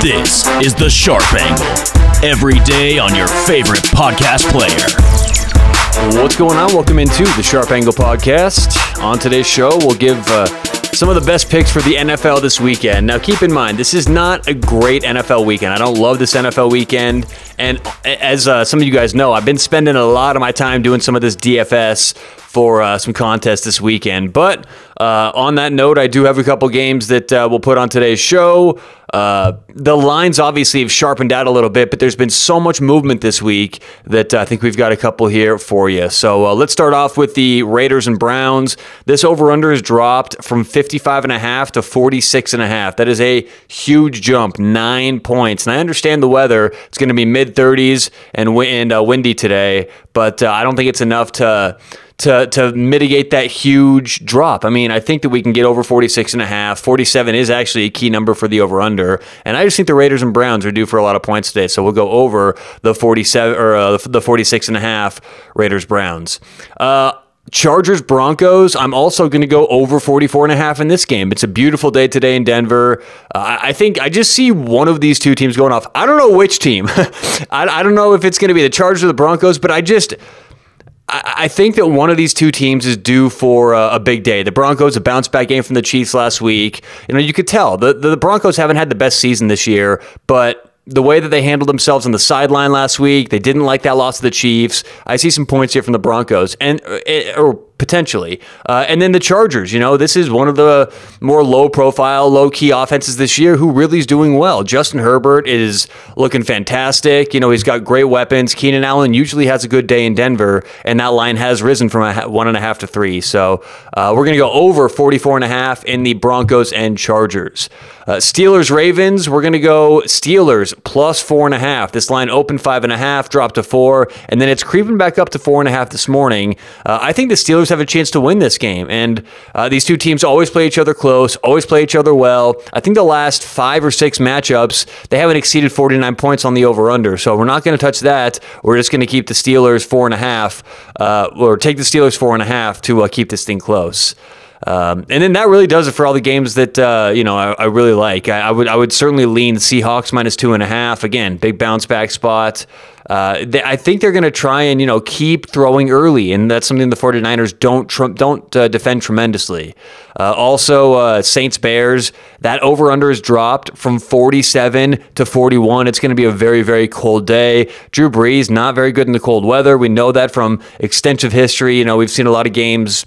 This is The Sharp Angle. Every day on your favorite podcast player. What's going on? Welcome into the Sharp Angle Podcast. On today's show, we'll give uh, some of the best picks for the NFL this weekend. Now, keep in mind, this is not a great NFL weekend. I don't love this NFL weekend. And as uh, some of you guys know, I've been spending a lot of my time doing some of this DFS for uh, some contests this weekend. But uh, on that note, I do have a couple games that uh, we'll put on today's show. Uh, the lines obviously have sharpened out a little bit, but there's been so much movement this week that I think we've got a couple here for you. So uh, let's start off with the Raiders and Browns. This over under has dropped from 55 and a half to 46 and a half. That is a huge jump, nine points. And I understand the weather; it's going to be mid 30s and, and uh, windy today, but I don't think it's enough to to to mitigate that huge drop. I mean, I think that we can get over 46 and a half. 47 is actually a key number for the over under. And I just think the Raiders and Browns are due for a lot of points today. So we'll go over the 47 or uh, the 46 and a half Raiders Browns. Uh, Chargers Broncos, I'm also going to go over 44 and a half in this game. It's a beautiful day today in Denver. Uh, I think I just see one of these two teams going off. I don't know which team. I, I don't know if it's going to be the Chargers or the Broncos, but I just I think that one of these two teams is due for a, big day. The Broncos, a bounce back game from the Chiefs last week. You know, you could tell the, the Broncos haven't had the best season this year, but the way that they handled themselves on the sideline last week, they didn't like that loss to the Chiefs. I see some points here from the Broncos, and uh, or potentially. Uh, and then the Chargers, you know, this is one of the more low profile, low key offenses this year who really is doing well. Justin Herbert is looking fantastic. You know, he's got great weapons. Keenan Allen usually has a good day in Denver, and that line has risen from a one and a half to three. So uh, we're going to go over 44 and a half in the Broncos and Chargers. Uh, Steelers Ravens, we're going to go Steelers plus four and a half. This line opened five and a half, dropped to four, and then it's creeping back up to four and a half this morning. Uh, I think the Steelers Steelers have a chance to win this game. And uh, these two teams always play each other close, always play each other well. I think the last five or six matchups, they haven't exceeded 49 points on the over under. So we're not going to touch that. We're just going to keep the Steelers four and a half, uh, or take the Steelers four and a half to uh, keep this thing close. Um, and then that really does it for all the games that uh, you know I, I really like. I, I, would I would certainly lean Seahawks minus two and a half. Again, big bounce back spot. Uh, they, I think they're going to try and you know keep throwing early, and that's something the 49ers don't tr- don't uh, defend tremendously. Uh, also, uh, Saints Bears that over under is dropped from 47 to 41. It's going to be a very very cold day. Drew Brees not very good in the cold weather. We know that from extensive history. You know we've seen a lot of games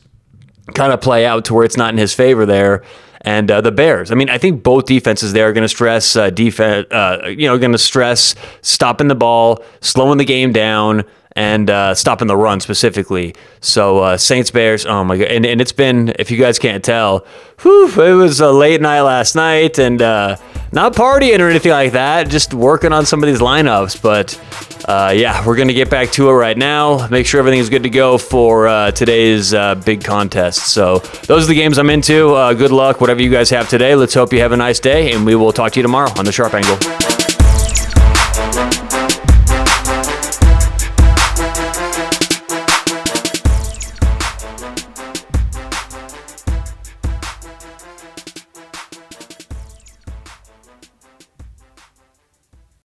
kind of play out to where it's not in his favor there. And uh, the Bears. I mean, I think both defenses there are going to stress uh, defense. Uh, you know, going to stress stopping the ball, slowing the game down, and uh, stopping the run specifically. So uh, Saints Bears. Oh my god! And, and it's been, if you guys can't tell, whew, it was a late night last night, and uh, not partying or anything like that. Just working on some of these lineups, but uh, yeah, we're going to get back to it right now. Make sure everything is good to go for uh, today's uh, big contest. So, those are the games I'm into. Uh, good luck, whatever you guys have today. Let's hope you have a nice day, and we will talk to you tomorrow on the Sharp Angle.